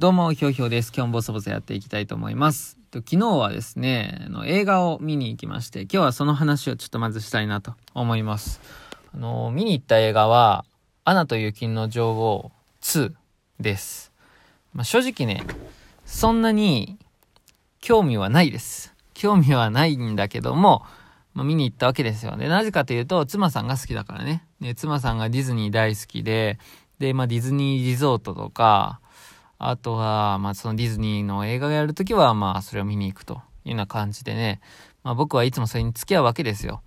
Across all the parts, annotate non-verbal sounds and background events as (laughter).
どうも、ひょうひょうです。今日もボソボソやっていきたいと思います。と昨日はですね、あの映画を見に行きまして、今日はその話をちょっとまずしたいなと思います。あの、見に行った映画は、アナと雪の女王2です。まあ、正直ね、そんなに興味はないです。興味はないんだけども、まあ、見に行ったわけですよ。で、なぜかというと、妻さんが好きだからね。で、妻さんがディズニー大好きで、で、まあ、ディズニーリゾートとか、あとは、まあ、そのディズニーの映画がやるときは、まあ、それを見に行くというような感じでね、まあ、僕はいつもそれに付き合うわけですよ。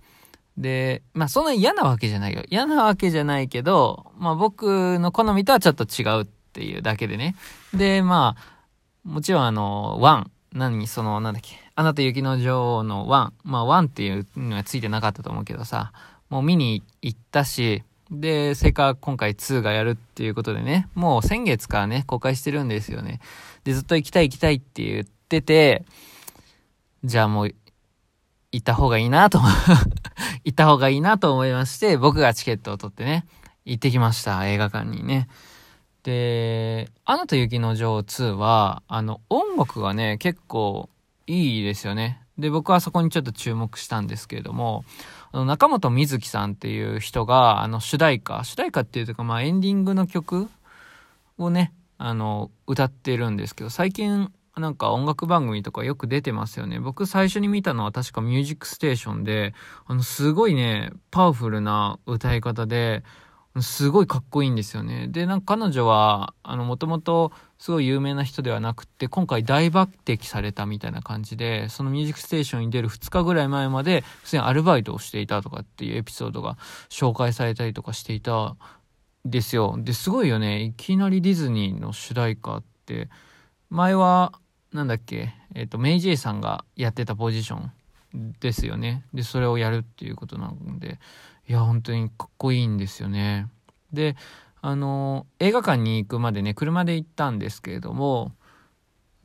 で、まあ、そんな嫌なわけじゃないよ。嫌なわけじゃないけど、まあ、僕の好みとはちょっと違うっていうだけでね。で、まあ、もちろんあの、ワン、何、その、なんだっけ、アナと雪の女王のワン、まあ、ワンっていうのはついてなかったと思うけどさ、もう見に行ったし、で、それか今回2がやるっていうことでね、もう先月からね、公開してるんですよね。で、ずっと行きたい行きたいって言ってて、じゃあもう、行った方がいいなと、(laughs) 行った方がいいなと思いまして、僕がチケットを取ってね、行ってきました、映画館にね。で、アナと雪の女王2は、あの、音楽がね、結構いいですよね。で、僕はそこにちょっと注目したんですけれども、あの中本瑞希さんっていう人が、あの、主題歌、主題歌っていうか、まあ、エンディングの曲をね、あの、歌ってるんですけど、最近、なんか音楽番組とかよく出てますよね。僕最初に見たのは確かミュージックステーションで、あの、すごいね、パワフルな歌い方で、すごいかっこいいんですよね。で、なんか彼女は、あの、もともとすごい有名な人ではなくて、今回大抜擢されたみたいな感じで、そのミュージックステーションに出る2日ぐらい前まで、普通にアルバイトをしていたとかっていうエピソードが紹介されたりとかしていたんですよ。で、すごいよね。いきなりディズニーの主題歌って、前は、なんだっけ、えっ、と、メイジェイさんがやってたポジションですよね。で、それをやるっていうことなので、いや、本当にかっこいいんですよね。で、あの、映画館に行くまでね、車で行ったんですけれども、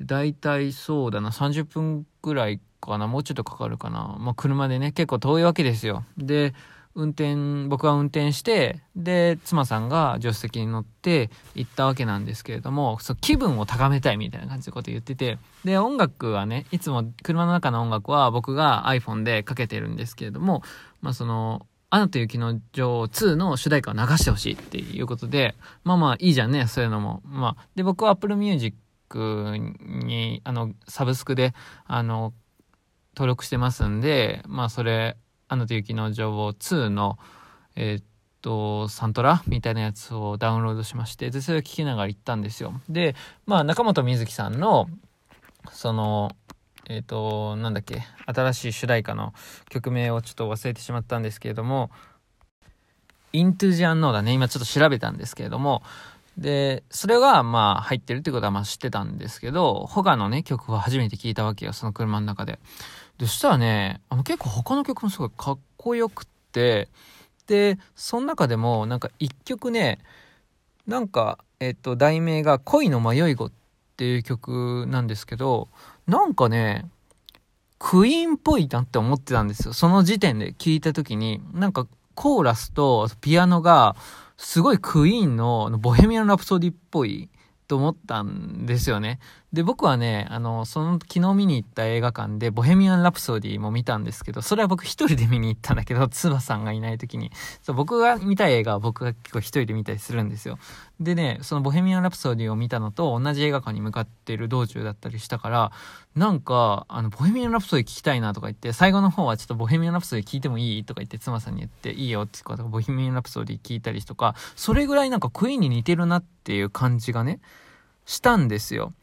だいたいそうだな、30分くらいかな、もうちょっとかかるかな。まあ、車でね、結構遠いわけですよ。で、運転、僕は運転して、で、妻さんが助手席に乗って行ったわけなんですけれども、そう気分を高めたいみたいな感じのこと言ってて、で、音楽はね、いつも車の中の音楽は僕が iPhone でかけてるんですけれども、まあ、その、アナと雪の女王2の主題歌を流してほしいっていうことで、まあまあいいじゃんね、そういうのも。まあ、で、僕は Apple Music に、あの、サブスクで、あの、登録してますんで、まあそれ、アナと雪の女王2の、えーっと、サントラみたいなやつをダウンロードしまして、で、それを聞きながら行ったんですよ。で、まあ中本瑞希さんの、その、えっ、と、なんだっけ、新しい主題歌の曲名をちょっと忘れてしまったんですけれども、Into the Unknown だね、今ちょっと調べたんですけれども、で、それがまあ入ってるってことはまあ知ってたんですけど、他のね、曲は初めて聞いたわけよ、その車の中で。で、そしたらね、あの結構他の曲もすごいかっこよくって、で、その中でもなんか一曲ね、なんか、えっ、と、題名が恋の迷い子っていう曲なんですけど、なんかね、クイーンっぽいなって思ってたんですよ。その時点で聞いた時に、なんかコーラスとピアノが、すごいクイーンのボヘミアン・ラプソディっぽいと思ったんですよね。で、僕はね、あの、その昨日見に行った映画館でボヘミアン・ラプソディも見たんですけど、それは僕一人で見に行ったんだけど、つばさんがいない時に。そう、僕が見たい映画は僕が結構一人で見たりするんですよ。でね、そのボヘミアン・ラプソディを見たのと同じ映画館に向かっている道中だったりしたから、なんか、あの、ボヘミアン・ラプソディ聞きたいなとか言って、最後の方はちょっとボヘミアン・ラプソディ聞いてもいいとか言って、妻さんに言って、いいよって言うか、ボヘミアン・ラプソディ聞いたりとか、それぐらいなんかクイーンに似てるなっていう感じがね、したんですよ。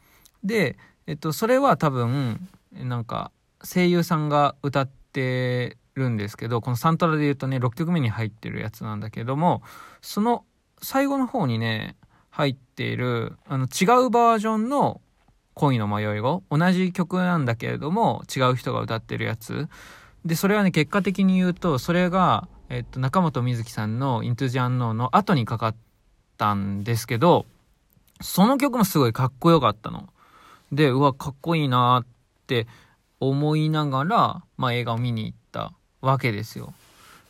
で、えっと、それは多分、なんか、声優さんが歌ってるんですけど、このサントラで言うとね、6曲目に入ってるやつなんだけども、その最後の方にね、入っている、あの、違うバージョンの恋の迷い子、同じ曲なんだけれども、違う人が歌ってるやつ。で、それはね、結果的に言うと、それが、えっと、中本瑞希さんの Into the Unknown の後にかかったんですけど、その曲もすごいかっこよかったの。で、うわ、かっこいいなって思いながら、まあ映画を見に行ったわけですよ。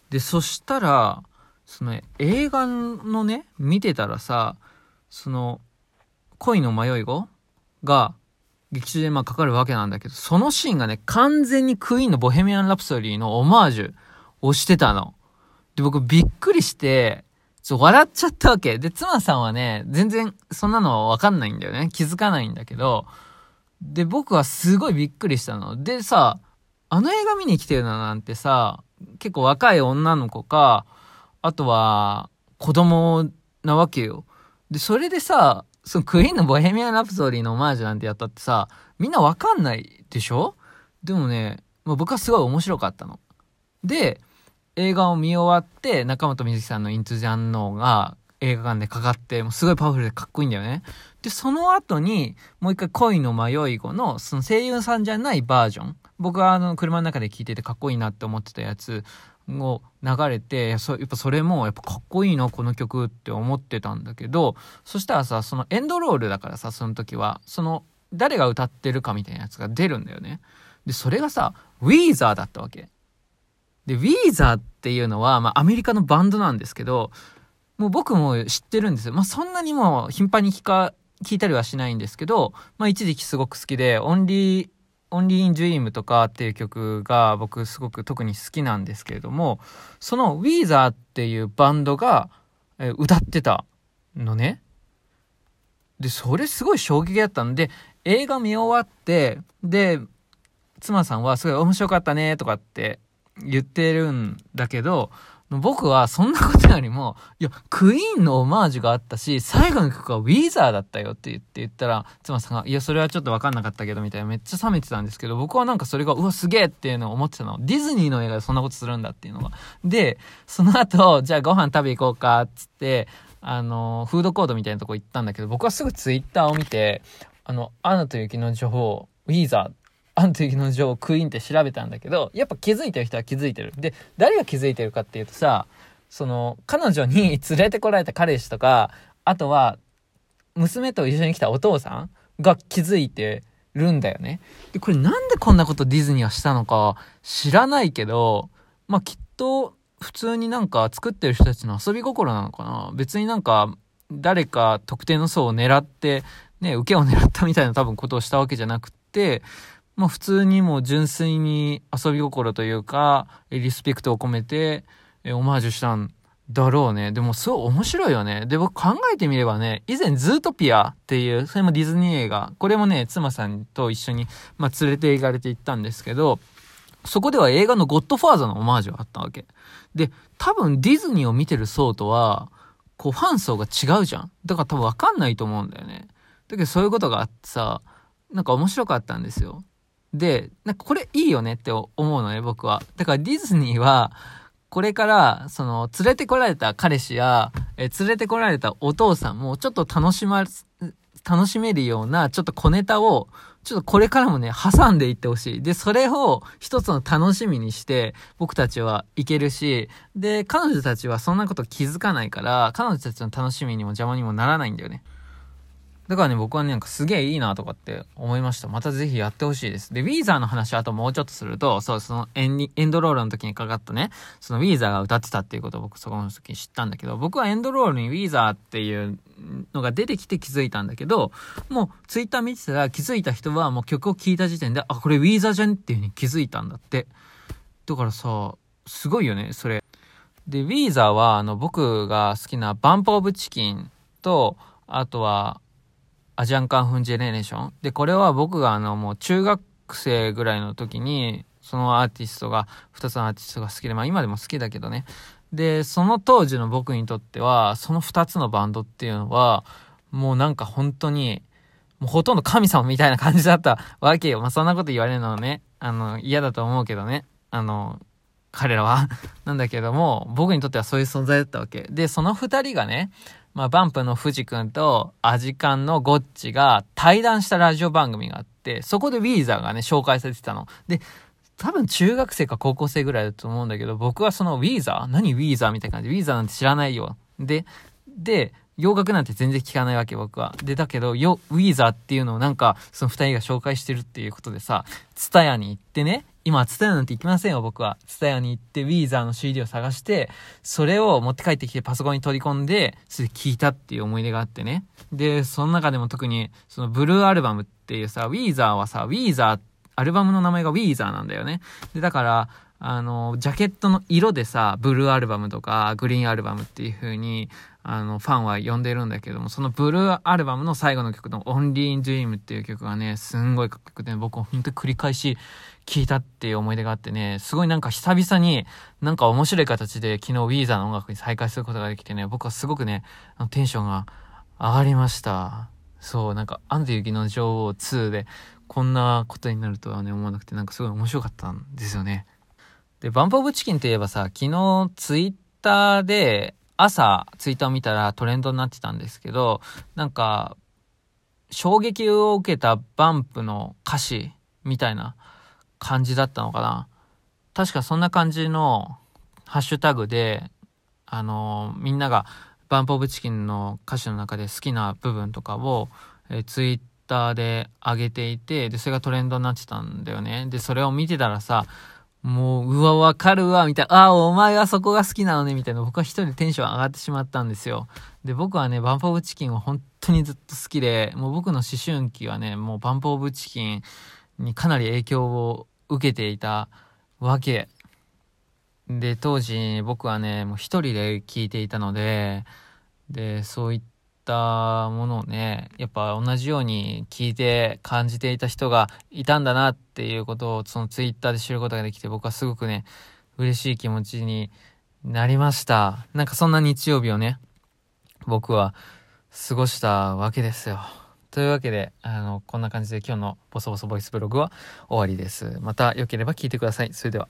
で、そしたら、その映画のね、見てたらさ、その、恋の迷い子が、劇中でまあかかるわけなんだけど、そのシーンがね、完全にクイーンのボヘミアン・ラプソディのオマージュをしてたの。で、僕びっくりして、ちょ、笑っちゃったわけ。で、妻さんはね、全然そんなのわかんないんだよね。気づかないんだけど、で、僕はすごいびっくりしたの。でさ、あの映画見に来てるのなんてさ、結構若い女の子か、あとは子供なわけよ。で、それでさ、そのクイーンのボヘミアン・ラプソディのオマージュなんてやったってさ、みんなわかんないでしょ？でもね、まあ、僕はすごい面白かったの。で、映画を見終わって、中本美月さんのイントゥジャンノーが映画館でかかって、もうすごいパワフルでかっこいいんだよね。で、その後に、もう一回恋の迷い子の、その声優さんじゃないバージョン。僕はあの、車の中で聴いててかっこいいなって思ってたやつを流れて、やっぱそれもやっぱかっこいいな、この曲って思ってたんだけど、そしたらさ、そのエンドロールだからさ、その時は、その、誰が歌ってるかみたいなやつが出るんだよね。で、それがさ、 Weezer だったわけ。で、 Weezer っていうのは、まあ、アメリカのバンドなんですけど、もう僕も知ってるんですよ。まあ、そんなにも頻繁に聞か、聞いたりはしないんですけど、まあ、一時期すごく好きで、 Only, Only in Dreams とかっていう曲が僕すごく特に好きなんですけれども、その Weezer っていうバンドが、歌ってたのね。で、それすごい衝撃だったんで、映画見終わって、で、妻さんはすごい面白かったねとかって言ってるんだけど、僕はそんなことよりも、いや、クイーンのオマージュがあったし、最後の曲はウィーザーだったよって言って言ったら、妻さんが、いや、それはちょっとわかんなかったけど、みたいなめっちゃ冷めてたんですけど、僕はなんかそれが、うわ、すげえっていうのを思ってたの。ディズニーの映画でそんなことするんだっていうのが。で、その後、じゃあご飯食べ行こうか、っつって、あの、フードコートみたいなとこ行ったんだけど、僕はすぐツイッターを見て、あの、アナと雪の情報、ウィーザー、アント雪の女王クイーンって調べたんだけど、やっぱ気づいてる人は気づいてる。で、誰が気づいてるかっていうとさ、その、彼女に連れてこられた彼氏とか、あとは、娘と一緒に来たお父さんが気づいてるんだよね。で、これなんでこんなことディズニーはしたのか知らないけど、まあ、きっと、普通になんか作ってる人たちの遊び心なのかな別になんか、誰か特定の層を狙って、ね、受けを狙ったみたいな多分ことをしたわけじゃなくて、まあ普通にもう純粋に遊び心というか、リスペクトを込めて、えオマージュしたんだろうね。でもすごい面白いよね。で、僕考えてみればね、以前ズートピアっていう、それもディズニー映画、これもね、妻さんと一緒に、まあ連れて行かれて行ったんですけど、そこでは映画のゴッドファーザーのオマージュがあったわけ。で、多分ディズニーを見てる層とは、こうファン層が違うじゃん。だから多分わかんないと思うんだよね。だけどそういうことがあってさ、なんか面白かったんですよ。で、なんかこれいいよねって思うのね、僕は。だからディズニーは、これから、その、連れてこられた彼氏や、え連れてこられたお父さんも、ちょっと楽しま、楽しめるような、ちょっと小ネタを、ちょっとこれからもね、挟んでいってほしい。で、それを一つの楽しみにして、僕たちはいけるし、で、彼女たちはそんなこと気づかないから、彼女たちの楽しみにも邪魔にもならないんだよね。だからね、僕はね、なんかすげえいいなとかって思いました。またぜひやってほしいです。で、ウィーザーの話あともうちょっとすると、そう、そのエンエンドロールの時にかかったね、そのウィーザーが歌ってたっていうことを僕そこの時に知ったんだけど、僕はエンドロールにウィーザーっていうのが出てきて気づいたんだけど、もうツイッター見てたら気づいた人はもう曲を聴いた時点で、あ、これウィーザーじゃんっていう風に気づいたんだって。だからさ、すごいよね、それ。で、ウィーザーは、あの、僕が好きなバンプオブチキンと、あとは、アジアンカンフンジェネレーション。で、これは僕があの、もう中学生ぐらいの時に、そのアーティストが、二つのアーティストが好きで、まあ今でも好きだけどね。で、その当時の僕にとっては、その二つのバンドっていうのは、もうなんか本当に、もうほとんど神様みたいな感じだったわけよ。まあそんなこと言われるのはね、あの、嫌だと思うけどね。あの、彼らは (laughs) なんだけども、僕にとってはそういう存在だったわけ。で、その二人がね、まあ、バンプの藤君とアジカンのゴッチが対談したラジオ番組があって、そこでウィーザーがね、紹介されてたの。で、多分中学生か高校生ぐらいだと思うんだけど、僕はそのウィーザー？何ウィーザーみたいな感じで、ウィーザーなんて知らないよ。で、で、洋楽なんて全然聞かないわけ、僕は。で、だけど、よ、ウィーザーっていうのをなんか、その二人が紹介してるっていうことでさ、ツタヤに行ってね、今、ツタヤなんて行きませんよ、僕は。ツタヤに行って、ウィーザーの CD を探して、それを持って帰ってきてパソコンに取り込んで、それで聞いたっていう思い出があってね。で、その中でも特に、そのブルーアルバムっていうさ、ウィーザーはさ、ウィーザー、アルバムの名前がウィーザーなんだよね。で、だから、あの、ジャケットの色でさ、ブルーアルバムとか、グリーンアルバムっていう風に、あの、ファンは呼んでるんだけども、そのブルーアルバムの最後の曲の Only in Dream っていう曲がね、すんごい曲で、僕は本当に繰り返し聴いたっていう思い出があってね、すごいなんか久々になんか面白い形で昨日 Weezer の音楽に再開することができてね、僕はすごくね、テンションが上がりました。そう、なんか、アンド雪の女王2でこんなことになるとはね、思わなくて、なんかすごい面白かったんですよね。で、バンプオブチキンといえばさ、昨日ツイッターで、朝ツイッターを見たらトレンドになってたんですけど、なんか、衝撃を受けたバンプの歌詞みたいな感じだったのかな。確かそんな感じのハッシュタグで、あのみんながバンプオブチキンの歌詞の中で好きな部分とかを、えツイッターで上げていて、で、それがトレンドになってたんだよね。で、それを見てたらさ、もう、うわ、わかるわ、みたいな。あ、お前はそこが好きなのね、みたいな。僕は一人でテンション上がってしまったんですよ。で、僕はね、バンプオブチキンは本当にずっと好きで、もう僕の思春期はね、もうバンプオブチキンにかなり影響を受けていたわけ。で、当時僕はね、もう一人で聴いていたので、で、そういったったものをね、やっぱ同じように聞いて感じていた人がいたんだなっていうことをそのツイッターで知ることができて僕はすごくね、嬉しい気持ちになりました。なんかそんな日曜日をね、僕は過ごしたわけですよ。というわけで、あの、こんな感じで今日のボソボソボイスブログは終わりです。また良ければ聞いてください。それでは。